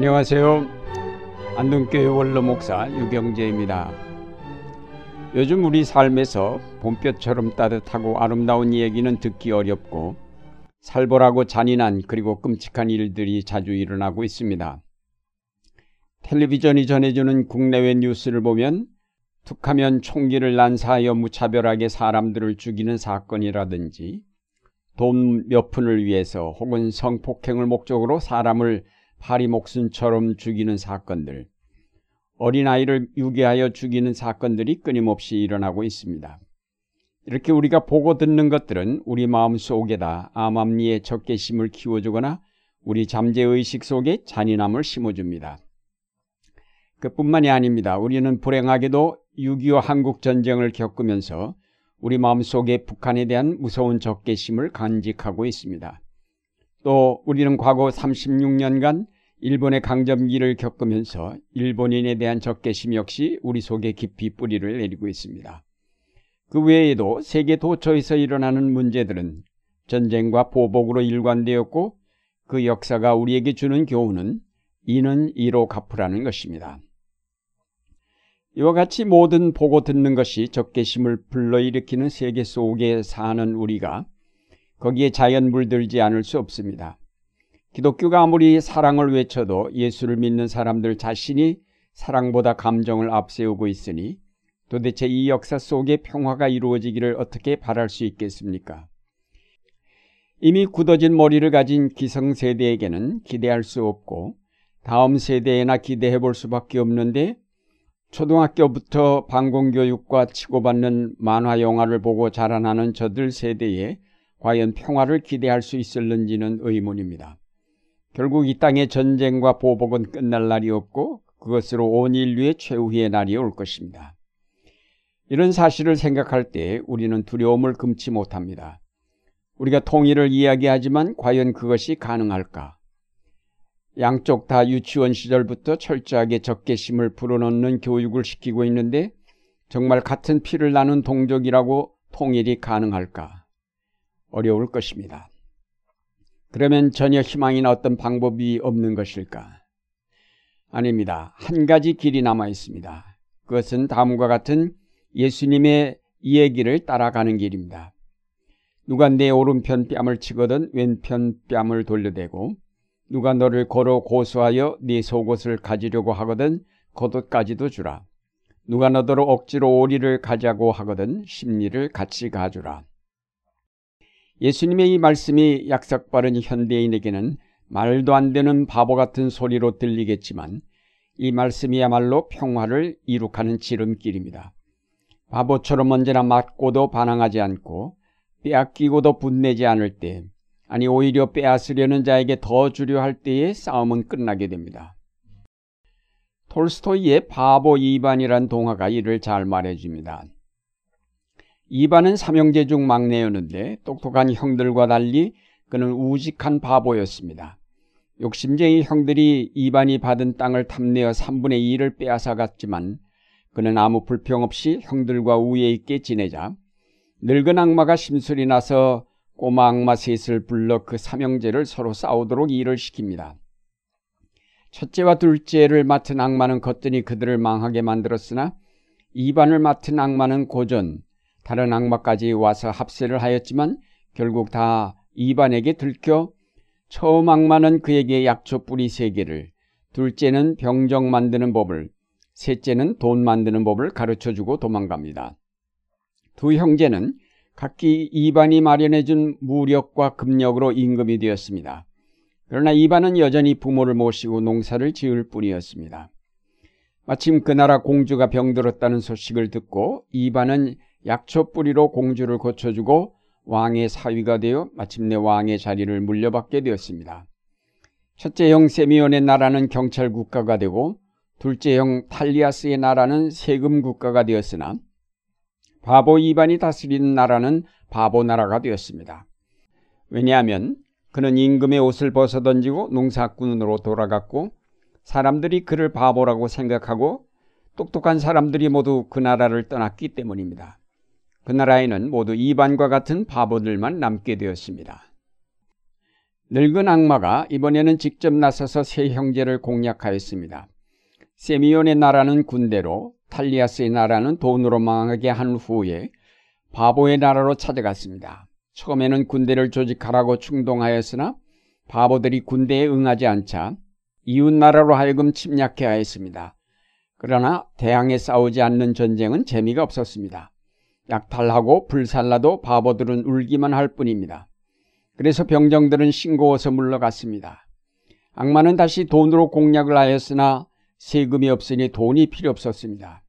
안녕하세요. 안동교회 원로 목사 유경재입니다. 요즘 우리 삶에서 봄볕처럼 따뜻하고 아름다운 얘기는 듣기 어렵고 살벌하고 잔인한 그리고 끔찍한 일들이 자주 일어나고 있습니다. 텔레비전이 전해주는 국내외 뉴스를 보면 툭하면 총기를 난사하여 무차별하게 사람들을 죽이는 사건이라든지 돈 몇 푼을 위해서 혹은 성폭행을 목적으로 사람을 파리 목순처럼 죽이는 사건들, 어린아이를 유괴하여 죽이는 사건들이 끊임없이 일어나고 있습니다. 이렇게 우리가 보고 듣는 것들은 우리 마음 속에다 암암리의 적개심을 키워주거나 우리 잠재의식 속에 잔인함을 심어줍니다. 그뿐만이 아닙니다. 우리는 불행하게도 6.25 한국전쟁을 겪으면서 우리 마음속에 북한에 대한 무서운 적개심을 간직하고 있습니다. 또 우리는 과거 36년간 일본의 강점기를 겪으면서 일본인에 대한 적개심 역시 우리 속에 깊이 뿌리를 내리고 있습니다. 그 외에도 세계 도처에서 일어나는 문제들은 전쟁과 보복으로 일관되었고 그 역사가 우리에게 주는 교훈은 이는 이로 갚으라는 것입니다. 이와 같이 모든 보고 듣는 것이 적개심을 불러일으키는 세계 속에 사는 우리가 거기에 자연 물들지 않을 수 없습니다. 기독교가 아무리 사랑을 외쳐도 예수를 믿는 사람들 자신이 사랑보다 감정을 앞세우고 있으니 도대체 이 역사 속에 평화가 이루어지기를 어떻게 바랄 수 있겠습니까? 이미 굳어진 머리를 가진 기성세대에게는 기대할 수 없고 다음 세대에나 기대해 볼 수밖에 없는데 초등학교부터 방공교육과 치고받는 만화 영화를 보고 자라나는 저들 세대에 과연 평화를 기대할 수 있을는지는 의문입니다. 결국 이 땅의 전쟁과 보복은 끝날 날이 없고 그것으로 온 인류의 최후의 날이 올 것입니다. 이런 사실을 생각할 때 우리는 두려움을 금치 못합니다. 우리가 통일을 이야기하지만 과연 그것이 가능할까? 양쪽 다 유치원 시절부터 철저하게 적개심을 불어넣는 교육을 시키고 있는데 정말 같은 피를 나눈 동족이라고 통일이 가능할까? 어려울 것입니다. 그러면 전혀 희망이나 어떤 방법이 없는 것일까? 아닙니다. 한 가지 길이 남아 있습니다. 그것은 다음과 같은 예수님의 이야기를 따라가는 길입니다. 누가 내 오른편 뺨을 치거든 왼편 뺨을 돌려대고 누가 너를 걸어 고소하여 네 속옷을 가지려고 하거든 겉옷까지도 주라. 누가 너더러 억지로 오리를 가자고 하거든 심리를 같이 가주라. 예수님의 이 말씀이 약삭빠른 현대인에게는 말도 안 되는 바보 같은 소리로 들리겠지만 이 말씀이야말로 평화를 이룩하는 지름길입니다. 바보처럼 언제나 맞고도 반항하지 않고 빼앗기고도 분내지 않을 때 아니 오히려 빼앗으려는 자에게 더 주려 할 때에 싸움은 끝나게 됩니다. 톨스토이의 바보 이반이란 동화가 이를 잘 말해줍니다. 이반은 삼형제 중 막내였는데 똑똑한 형들과 달리 그는 우직한 바보였습니다. 욕심쟁이 형들이 이반이 받은 땅을 탐내어 3분의 2를 빼앗아 갔지만 그는 아무 불평 없이 형들과 우애 있게 지내자 늙은 악마가 심술이 나서 꼬마 악마 셋을 불러 그 삼형제를 서로 싸우도록 일을 시킵니다. 첫째와 둘째를 맡은 악마는 겉더니 그들을 망하게 만들었으나 이반을 맡은 악마는 고전 다른 악마까지 와서 합세를 하였지만 결국 다 이반에게 들켜 처음 악마는 그에게 약초 뿌리 세 개를 둘째는 병정 만드는 법을 셋째는 돈 만드는 법을 가르쳐 주고 도망갑니다. 두 형제는 각기 이반이 마련해 준 무력과 금력으로 임금이 되었습니다. 그러나 이반은 여전히 부모를 모시고 농사를 지을 뿐이었습니다. 마침 그 나라 공주가 병들었다는 소식을 듣고 이반은 약초 뿌리로 공주를 고쳐주고 왕의 사위가 되어 마침내 왕의 자리를 물려받게 되었습니다. 첫째 형 세미온의 나라는 경찰 국가가 되고 둘째 형 탈리아스의 나라는 세금 국가가 되었으나 바보 이반이 다스리는 나라는 바보 나라가 되었습니다. 왜냐하면 그는 임금의 옷을 벗어던지고 농사꾼으로 돌아갔고 사람들이 그를 바보라고 생각하고 똑똑한 사람들이 모두 그 나라를 떠났기 때문입니다. 그 나라에는 모두 이반과 같은 바보들만 남게 되었습니다. 늙은 악마가 이번에는 직접 나서서 세 형제를 공략하였습니다. 세미온의 나라는 군대로 탈리아스의 나라는 돈으로 망하게 한 후에 바보의 나라로 찾아갔습니다. 처음에는 군대를 조직하라고 충동하였으나 바보들이 군대에 응하지 않자 이웃 나라로 하여금 침략해 하였습니다. 그러나 대항해 싸우지 않는 전쟁은 재미가 없었습니다. 약탈하고 불살라도 바보들은 울기만 할 뿐입니다. 그래서 병정들은 싱거워서 물러갔습니다. 악마는 다시 돈으로 공략을 하였으나 세금이 없으니 돈이 필요 없었습니다.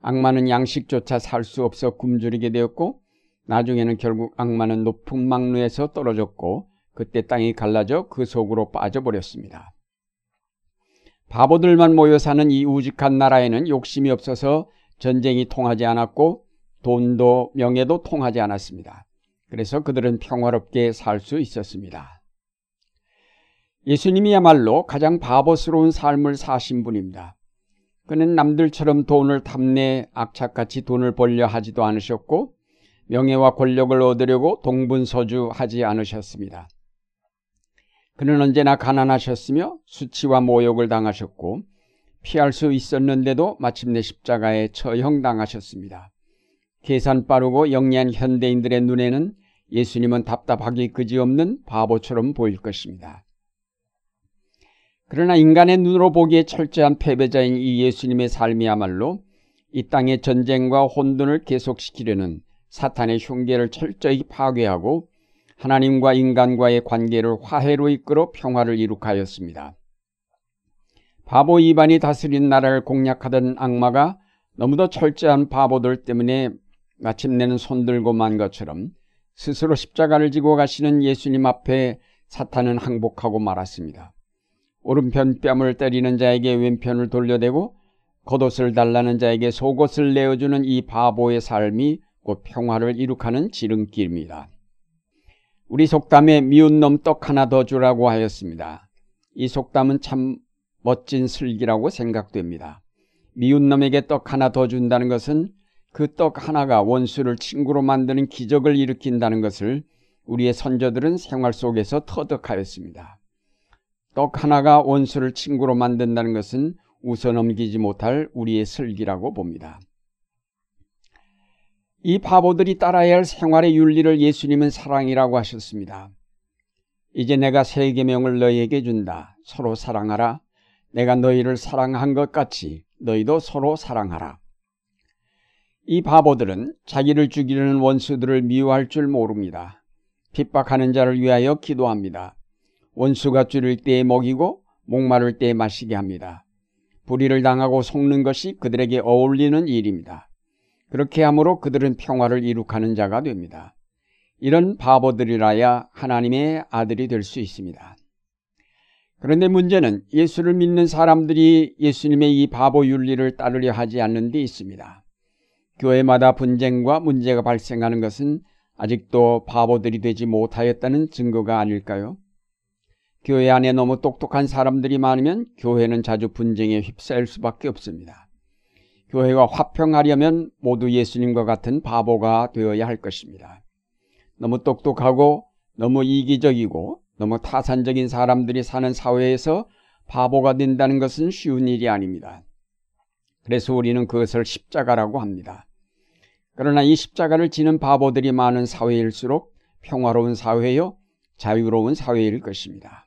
악마는 양식조차 살 수 없어 굶주리게 되었고 나중에는 결국 악마는 높은 망루에서 떨어졌고 그때 땅이 갈라져 그 속으로 빠져버렸습니다. 바보들만 모여 사는 이 우직한 나라에는 욕심이 없어서 전쟁이 통하지 않았고 돈도 명예도 통하지 않았습니다. 그래서 그들은 평화롭게 살 수 있었습니다. 예수님이야말로 가장 바보스러운 삶을 사신 분입니다. 그는 남들처럼 돈을 탐내 악착같이 돈을 벌려 하지도 않으셨고 명예와 권력을 얻으려고 동분서주하지 않으셨습니다. 그는 언제나 가난하셨으며 수치와 모욕을 당하셨고 피할 수 있었는데도 마침내 십자가에 처형당하셨습니다. 계산 빠르고 영리한 현대인들의 눈에는 예수님은 답답하기 그지없는 바보처럼 보일 것입니다. 그러나 인간의 눈으로 보기에 철저한 패배자인 이 예수님의 삶이야말로 이 땅의 전쟁과 혼돈을 계속시키려는 사탄의 흉계를 철저히 파괴하고 하나님과 인간과의 관계를 화해로 이끌어 평화를 이룩하였습니다. 바보 이반이 다스린 나라를 공략하던 악마가 너무도 철저한 바보들 때문에 마침내는 손들고 만 것처럼 스스로 십자가를 지고 가시는 예수님 앞에 사탄은 항복하고 말았습니다. 오른편 뺨을 때리는 자에게 왼편을 돌려대고 겉옷을 달라는 자에게 속옷을 내어주는 이 바보의 삶이 곧 평화를 이룩하는 지름길입니다. 우리 속담에 미운 놈 떡 하나 더 주라고 하였습니다. 이 속담은 참 멋진 슬기라고 생각됩니다. 미운 놈에게 떡 하나 더 준다는 것은 그 떡 하나가 원수를 친구로 만드는 기적을 일으킨다는 것을 우리의 선조들은 생활 속에서 터득하였습니다. 떡 하나가 원수를 친구로 만든다는 것은 웃어넘기지 못할 우리의 슬기라고 봅니다. 이 바보들이 따라야 할 생활의 윤리를 예수님은 사랑이라고 하셨습니다. 이제 내가 세 계명을 너희에게 준다. 서로 사랑하라. 내가 너희를 사랑한 것 같이 너희도 서로 사랑하라. 이 바보들은 자기를 죽이려는 원수들을 미워할 줄 모릅니다. 핍박하는 자를 위하여 기도합니다. 원수가 줄일 때에 먹이고 목마를 때에 마시게 합니다. 불의를 당하고 속는 것이 그들에게 어울리는 일입니다. 그렇게 함으로 그들은 평화를 이룩하는 자가 됩니다. 이런 바보들이라야 하나님의 아들이 될 수 있습니다. 그런데 문제는 예수를 믿는 사람들이 예수님의 이 바보 윤리를 따르려 하지 않는 데 있습니다. 교회마다 분쟁과 문제가 발생하는 것은 아직도 바보들이 되지 못하였다는 증거가 아닐까요? 교회 안에 너무 똑똑한 사람들이 많으면 교회는 자주 분쟁에 휩싸일 수밖에 없습니다. 교회가 화평하려면 모두 예수님과 같은 바보가 되어야 할 것입니다. 너무 똑똑하고 너무 이기적이고 너무 타산적인 사람들이 사는 사회에서 바보가 된다는 것은 쉬운 일이 아닙니다. 그래서 우리는 그것을 십자가라고 합니다. 그러나 이 십자가를 지는 바보들이 많은 사회일수록 평화로운 사회요, 자유로운 사회일 것입니다.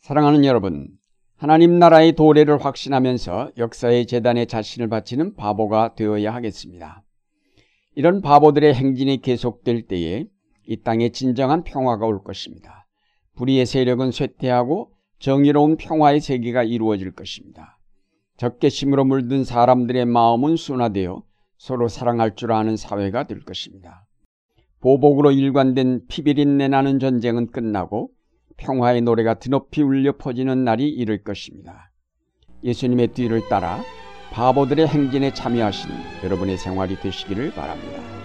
사랑하는 여러분, 하나님 나라의 도래를 확신하면서 역사의 재단에 자신을 바치는 바보가 되어야 하겠습니다. 이런 바보들의 행진이 계속될 때에 이 땅에 진정한 평화가 올 것입니다. 불의의 세력은 쇠퇴하고 정의로운 평화의 세계가 이루어질 것입니다. 적개심으로 물든 사람들의 마음은 순화되어 서로 사랑할 줄 아는 사회가 될 것입니다. 보복으로 일관된 피비린내 나는 전쟁은 끝나고 평화의 노래가 드높이 울려 퍼지는 날이 이를 것입니다. 예수님의 뒤를 따라 바보들의 행진에 참여하시는 여러분의 생활이 되시기를 바랍니다.